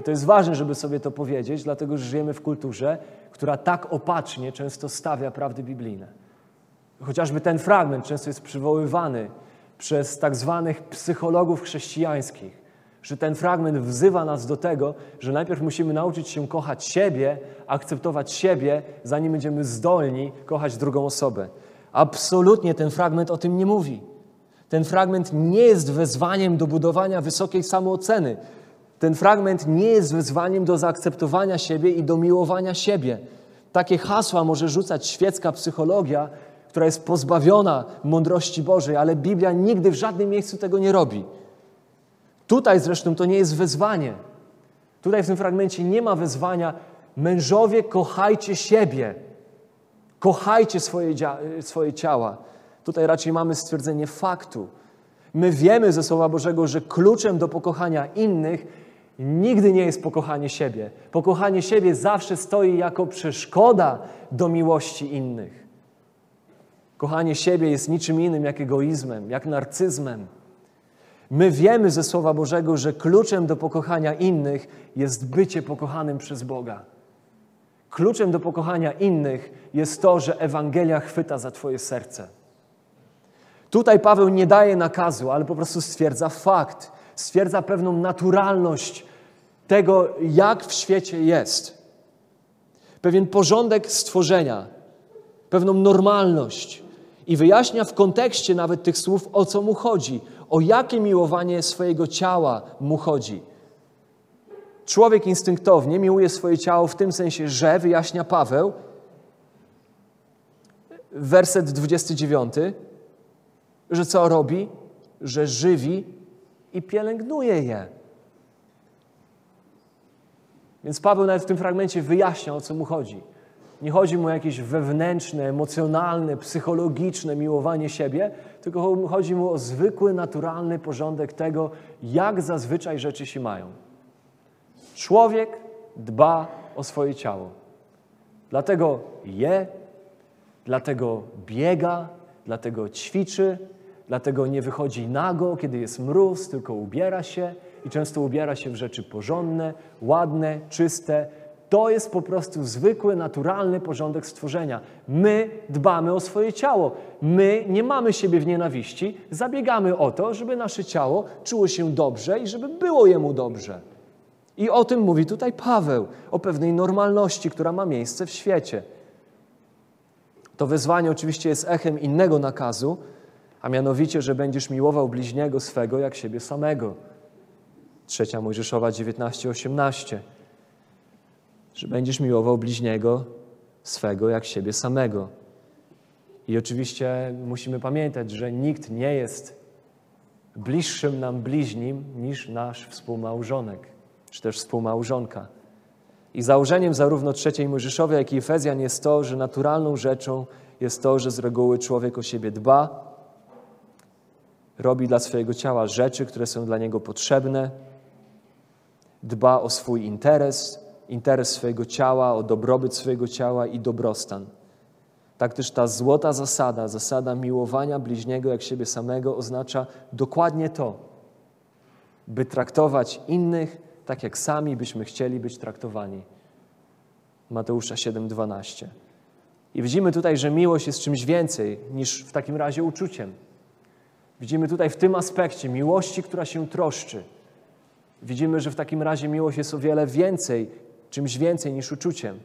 I to jest ważne, żeby sobie to powiedzieć, dlatego że żyjemy w kulturze, która tak opacznie często stawia prawdy biblijne. Chociażby ten fragment często jest przywoływany przez tak zwanych psychologów chrześcijańskich, że ten fragment wzywa nas do tego, że najpierw musimy nauczyć się kochać siebie, akceptować siebie, zanim będziemy zdolni kochać drugą osobę. Absolutnie ten fragment o tym nie mówi. Ten fragment nie jest wezwaniem do budowania wysokiej samooceny. Ten fragment nie jest wezwaniem do zaakceptowania siebie i do miłowania siebie. Takie hasła może rzucać świecka psychologia, która jest pozbawiona mądrości Bożej, ale Biblia nigdy w żadnym miejscu tego nie robi. Tutaj zresztą to nie jest wezwanie. Tutaj w tym fragmencie nie ma wezwania mężowie, kochajcie siebie. Kochajcie swoje, swoje ciała. Tutaj raczej mamy stwierdzenie faktu. My wiemy ze Słowa Bożego, że kluczem do pokochania innych nigdy nie jest pokochanie siebie. Pokochanie siebie zawsze stoi jako przeszkoda do miłości innych. Kochanie siebie jest niczym innym jak egoizmem, jak narcyzmem. My wiemy ze Słowa Bożego, że kluczem do pokochania innych jest bycie pokochanym przez Boga. Kluczem do pokochania innych jest to, że Ewangelia chwyta za Twoje serce. Tutaj Paweł nie daje nakazu, ale po prostu stwierdza fakt, stwierdza pewną naturalność tego, jak w świecie jest. Pewien porządek stworzenia, pewną normalność i wyjaśnia w kontekście nawet tych słów, o co mu chodzi, o jakie miłowanie swojego ciała mu chodzi. Człowiek instynktownie miłuje swoje ciało w tym sensie, że, wyjaśnia Paweł, werset 29, że co robi? Że żywi i pielęgnuje je. Więc Paweł nawet w tym fragmencie wyjaśnia, o co mu chodzi. Nie chodzi mu o jakieś wewnętrzne, emocjonalne, psychologiczne miłowanie siebie, tylko chodzi mu o zwykły, naturalny porządek tego, jak zazwyczaj rzeczy się mają. Człowiek dba o swoje ciało. Dlatego je, dlatego biega, dlatego ćwiczy, dlatego nie wychodzi nago, kiedy jest mróz, tylko ubiera się i często ubiera się w rzeczy porządne, ładne, czyste. To jest po prostu zwykły, naturalny porządek stworzenia. My dbamy o swoje ciało. My nie mamy siebie w nienawiści, zabiegamy o to, żeby nasze ciało czuło się dobrze i żeby było jemu dobrze. I o tym mówi tutaj Paweł, o pewnej normalności, która ma miejsce w świecie. To wezwanie oczywiście jest echem innego nakazu, a mianowicie, że będziesz miłował bliźniego swego jak siebie samego. Trzecia Mojżeszowa 19:18. Że będziesz miłował bliźniego swego jak siebie samego. I oczywiście musimy pamiętać, że nikt nie jest bliższym nam bliźnim niż nasz współmałżonek, czy też współmałżonka. I założeniem zarówno trzeciej Mojżeszowej, jak i Efezjan jest to, że naturalną rzeczą jest to, że z reguły człowiek o siebie dba, robi dla swojego ciała rzeczy, które są dla niego potrzebne, dba o swój interes, interes swojego ciała, o dobrobyt swojego ciała i dobrostan. Tak też ta złota zasada, zasada miłowania bliźniego jak siebie samego oznacza dokładnie to, by traktować innych tak, jak sami byśmy chcieli być traktowani. Mateusza 7:12. I widzimy tutaj, że miłość jest czymś więcej niż w takim razie uczuciem. Widzimy tutaj w tym aspekcie miłości, która się troszczy. Widzimy, że w takim razie miłość jest o wiele więcej, czymś więcej niż uczuciem.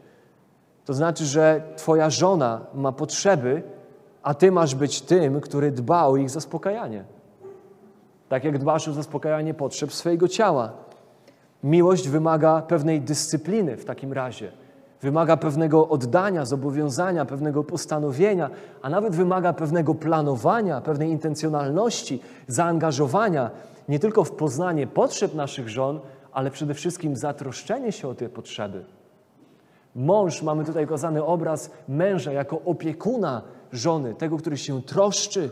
To znaczy, że Twoja żona ma potrzeby, a Ty masz być tym, który dba o ich zaspokajanie. Tak jak dbasz o zaspokajanie potrzeb swojego ciała. Miłość wymaga pewnej dyscypliny w takim razie. Wymaga pewnego oddania, zobowiązania, pewnego postanowienia, a nawet wymaga pewnego planowania, pewnej intencjonalności, zaangażowania nie tylko w poznanie potrzeb naszych żon, ale przede wszystkim zatroszczenie się o te potrzeby. Mąż, mamy tutaj ukazany obraz męża jako opiekuna żony, tego, który się troszczy.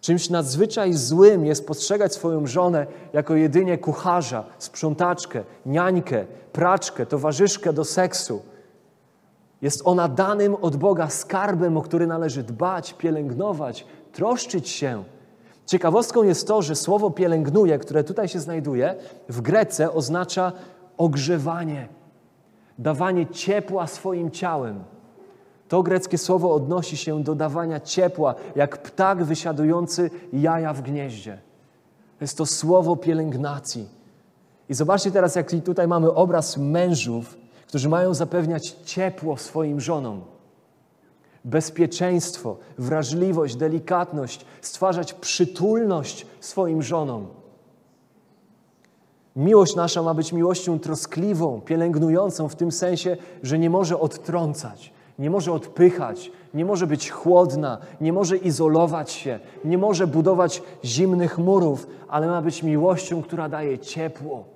Czymś nadzwyczaj złym jest postrzegać swoją żonę jako jedynie kucharza, sprzątaczkę, niańkę, praczkę, towarzyszkę do seksu. Jest ona danym od Boga skarbem, o który należy dbać, pielęgnować, troszczyć się. Ciekawostką jest to, że słowo pielęgnuje, które tutaj się znajduje, w grece oznacza ogrzewanie, dawanie ciepła swoim ciałem. To greckie słowo odnosi się do dawania ciepła, jak ptak wysiadujący jaja w gnieździe. Jest to słowo pielęgnacji. I zobaczcie teraz, jak tutaj mamy obraz mężów, którzy mają zapewniać ciepło swoim żonom bezpieczeństwo, wrażliwość, delikatność, stwarzać przytulność swoim żonom. Miłość nasza ma być miłością troskliwą, pielęgnującą w tym sensie, że nie może odtrącać, nie może odpychać, nie może być chłodna, nie może izolować się, nie może budować zimnych murów, ale ma być miłością, która daje ciepło,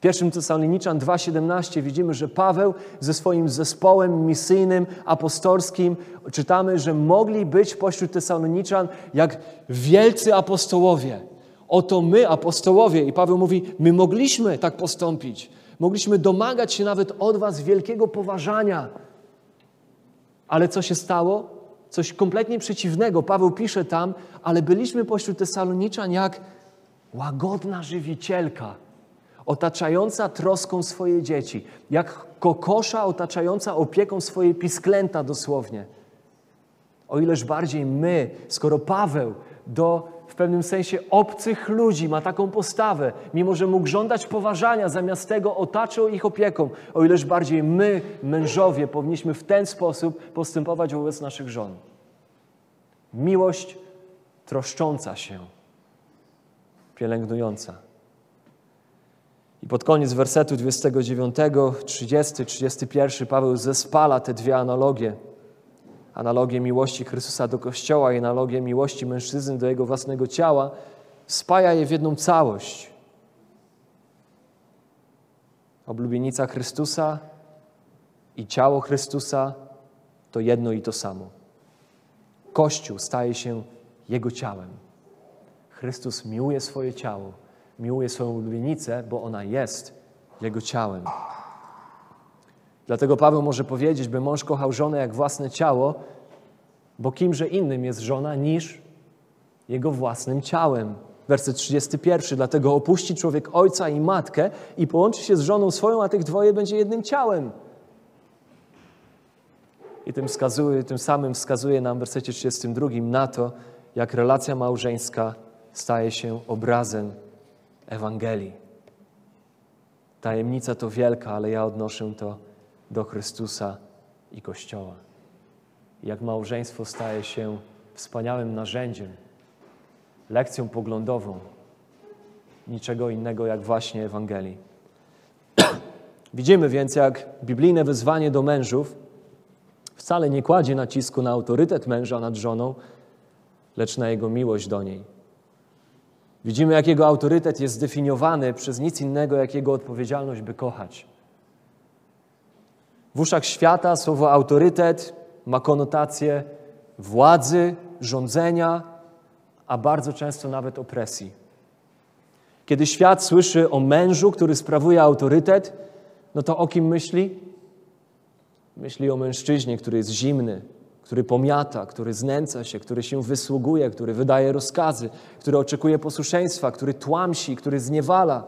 w 1 Tesaloniczan 2,17 widzimy, że Paweł ze swoim zespołem misyjnym, apostolskim, czytamy, że mogli być pośród Tesaloniczan jak wielcy apostołowie. Oto my, apostołowie, i Paweł mówi, my mogliśmy tak postąpić. Mogliśmy domagać się nawet od Was wielkiego poważania. Ale co się stało? Coś kompletnie przeciwnego. Paweł pisze tam, ale byliśmy pośród Tesaloniczan jak łagodna żywicielka otaczająca troską swoje dzieci, jak kokosza otaczająca opieką swoje pisklęta dosłownie. O ileż bardziej my, skoro Paweł do w pewnym sensie obcych ludzi ma taką postawę, mimo że mógł żądać poważania, zamiast tego otaczał ich opieką, o ileż bardziej my, mężowie, powinniśmy w ten sposób postępować wobec naszych żon. Miłość troszcząca się, pielęgnująca. I pod koniec wersetu 29, 30, 31 Paweł zespala te dwie analogie. analogię miłości Chrystusa do Kościoła i analogię miłości mężczyzny do jego własnego ciała, spaja je w jedną całość. Oblubienica Chrystusa i ciało Chrystusa to jedno i to samo. Kościół staje się Jego ciałem. Chrystus miłuje swoje ciało, miłuje swoją ulubienicę, bo ona jest Jego ciałem. Dlatego Paweł może powiedzieć, by mąż kochał żonę jak własne ciało, bo kimże innym jest żona niż jego własnym ciałem. Werset 31. Dlatego opuści człowiek ojca i matkę i połączy się z żoną swoją, a tych dwoje będzie jednym ciałem. I tym, wskazuje, tym samym wskazuje nam w wersecie 32 na to, jak relacja małżeńska staje się obrazem Ewangelii. Tajemnica to wielka, ale ja odnoszę to do Chrystusa i Kościoła. Jak małżeństwo staje się wspaniałym narzędziem, lekcją poglądową, niczego innego jak właśnie Ewangelii. Widzimy więc, jak biblijne wyzwanie do mężów wcale nie kładzie nacisku na autorytet męża nad żoną, lecz na jego miłość do niej. Widzimy, jak jego autorytet jest zdefiniowany przez nic innego, jak jego odpowiedzialność, by kochać. W uszach świata słowo autorytet ma konotację władzy, rządzenia, a bardzo często nawet opresji. Kiedy świat słyszy o mężu, który sprawuje autorytet, no to o kim myśli? Myśli o mężczyźnie, który jest zimny, który pomiata, który znęca się, który się wysługuje, który wydaje rozkazy, który oczekuje posłuszeństwa, który tłamsi, który zniewala.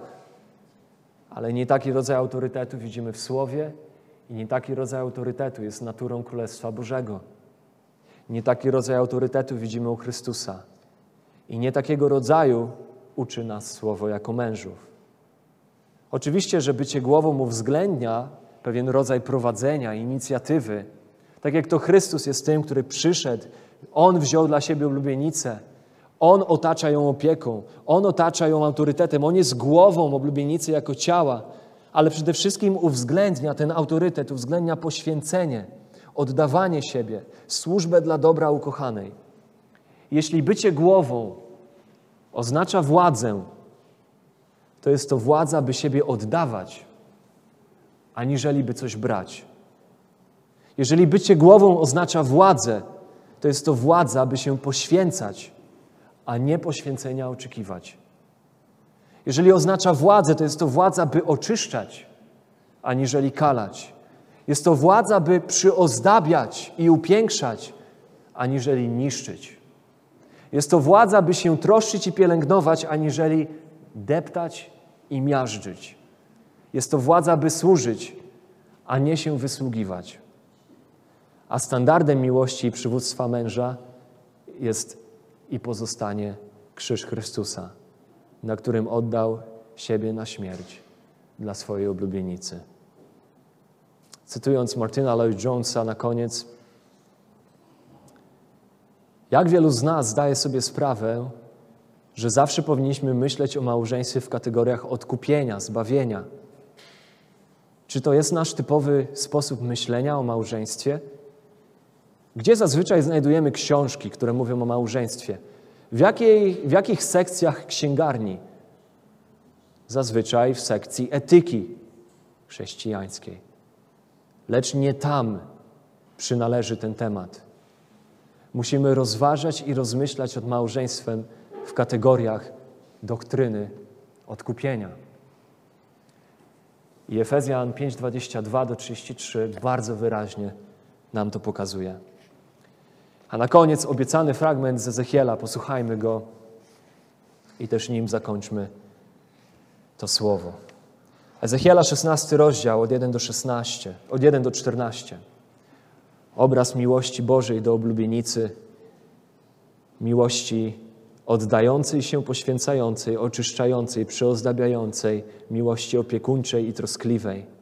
Ale nie taki rodzaj autorytetu widzimy w Słowie i nie taki rodzaj autorytetu jest naturą Królestwa Bożego. Nie taki rodzaj autorytetu widzimy u Chrystusa. I nie takiego rodzaju uczy nas Słowo jako mężów. Oczywiście, że bycie głową uwzględnia pewien rodzaj prowadzenia, inicjatywy. Tak jak to Chrystus jest tym, który przyszedł, On wziął dla siebie ulubienicę, On otacza ją opieką, On otacza ją autorytetem, On jest głową oblubienicy jako ciała, ale przede wszystkim uwzględnia ten autorytet, uwzględnia poświęcenie, oddawanie siebie, służbę dla dobra ukochanej. Jeśli bycie głową oznacza władzę, to jest to władza, by siebie oddawać, aniżeli by coś brać. Jeżeli bycie głową oznacza władzę, to jest to władza, by się poświęcać, a nie poświęcenia oczekiwać. Jeżeli oznacza władzę, to jest to władza, by oczyszczać, aniżeli kalać. Jest to władza, by przyozdabiać i upiększać, aniżeli niszczyć. Jest to władza, by się troszczyć i pielęgnować, aniżeli deptać i miażdżyć. Jest to władza, by służyć, a nie się wysługiwać. A standardem miłości i przywództwa męża jest i pozostanie krzyż Chrystusa, na którym oddał siebie na śmierć dla swojej oblubienicy. Cytując Martina Lloyd Jonesa na koniec, jak wielu z nas zdaje sobie sprawę, że zawsze powinniśmy myśleć o małżeństwie w kategoriach odkupienia, zbawienia. Czy to jest nasz typowy sposób myślenia o małżeństwie? Gdzie zazwyczaj znajdujemy książki, które mówią o małżeństwie? W, jakiej, w jakich sekcjach księgarni? Zazwyczaj w sekcji etyki chrześcijańskiej. Lecz nie tam przynależy ten temat. Musimy rozważać i rozmyślać nad małżeństwem w kategoriach doktryny odkupienia. I Efezjan 5:22 do 33 bardzo wyraźnie nam to pokazuje. A na koniec obiecany fragment z Ezechiela, posłuchajmy go i też nim zakończmy to słowo. Ezechiela 16 rozdział od 1 do 16, od 1 do 14. Obraz miłości Bożej do oblubienicy, miłości oddającej się, poświęcającej, oczyszczającej, przyozdabiającej, miłości opiekuńczej i troskliwej.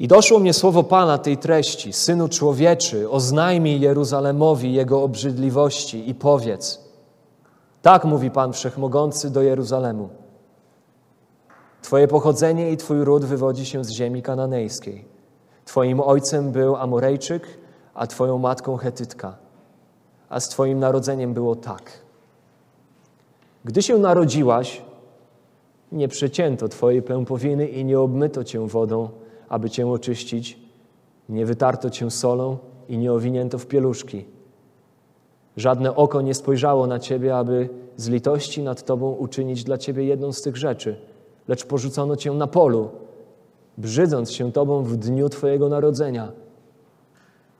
I doszło mnie słowo Pana tej treści, Synu człowieczy, oznajmij Jeruzalemowi jego obrzydliwości i powiedz, tak mówi Pan Wszechmogący do Jeruzalemu. Twoje pochodzenie i Twój ród wywodzi się z ziemi kananejskiej. Twoim ojcem był Amorejczyk, a twoją matką Hetytka. A z twoim narodzeniem było tak. Gdy się narodziłaś, nie przecięto twojej pępowiny i nie obmyto cię wodą, aby cię oczyścić, nie wytarto cię solą i nie owinięto w pieluszki. Żadne oko nie spojrzało na ciebie, aby z litości nad tobą uczynić dla ciebie jedną z tych rzeczy, lecz porzucono cię na polu, brzydząc się tobą w dniu twojego narodzenia.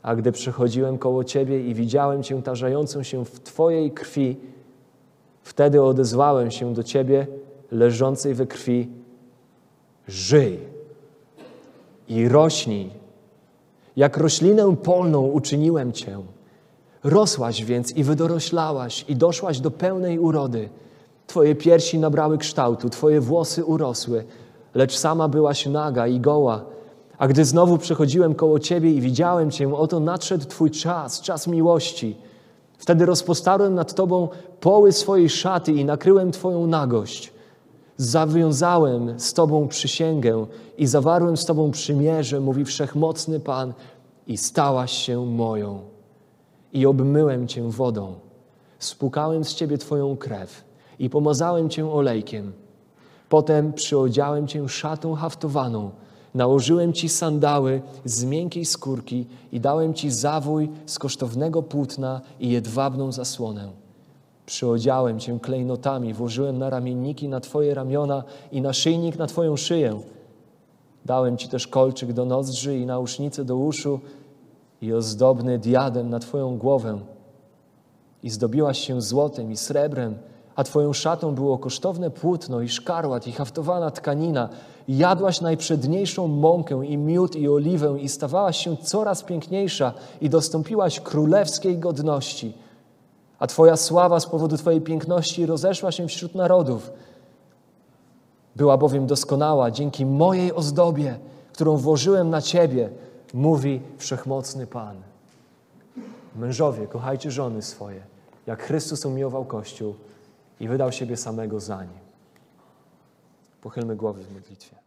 A gdy przechodziłem koło ciebie i widziałem cię tarzającą się w twojej krwi, wtedy odezwałem się do ciebie, leżącej we krwi: Żyj i rośnij. Jak roślinę polną uczyniłem cię. Rosłaś więc i wydoroślałaś i doszłaś do pełnej urody. Twoje piersi nabrały kształtu, Twoje włosy urosły, lecz sama byłaś naga i goła. A gdy znowu przechodziłem koło Ciebie i widziałem Cię, oto nadszedł Twój czas, czas miłości. Wtedy rozpostarłem nad Tobą poły swojej szaty i nakryłem Twoją nagość. Zawiązałem z Tobą przysięgę i zawarłem z Tobą przymierze, mówi Wszechmocny Pan, i stałaś się moją. I obmyłem Cię wodą, spłukałem z Ciebie Twoją krew i pomazałem Cię olejkiem. Potem przyodziałem Cię szatą haftowaną, nałożyłem Ci sandały z miękkiej skórki i dałem Ci zawój z kosztownego płótna i jedwabną zasłonę. Przyodziałem Cię klejnotami, włożyłem na ramienniki na Twoje ramiona i na szyjnik na Twoją szyję. Dałem Ci też kolczyk do nozdrzy i nausznicę do uszu i ozdobny diadem na Twoją głowę. I zdobiłaś się złotem i srebrem, a Twoją szatą było kosztowne płótno i szkarłat i haftowana tkanina. I jadłaś najprzedniejszą mąkę i miód i oliwę i stawałaś się coraz piękniejsza i dostąpiłaś królewskiej godności. A Twoja sława z powodu Twojej piękności rozeszła się wśród narodów. Była bowiem doskonała dzięki mojej ozdobie, którą włożyłem na Ciebie, mówi Wszechmocny Pan. Mężowie, kochajcie żony swoje, jak Chrystus umiłował Kościół i wydał siebie samego za nie. Pochylmy głowy w modlitwie.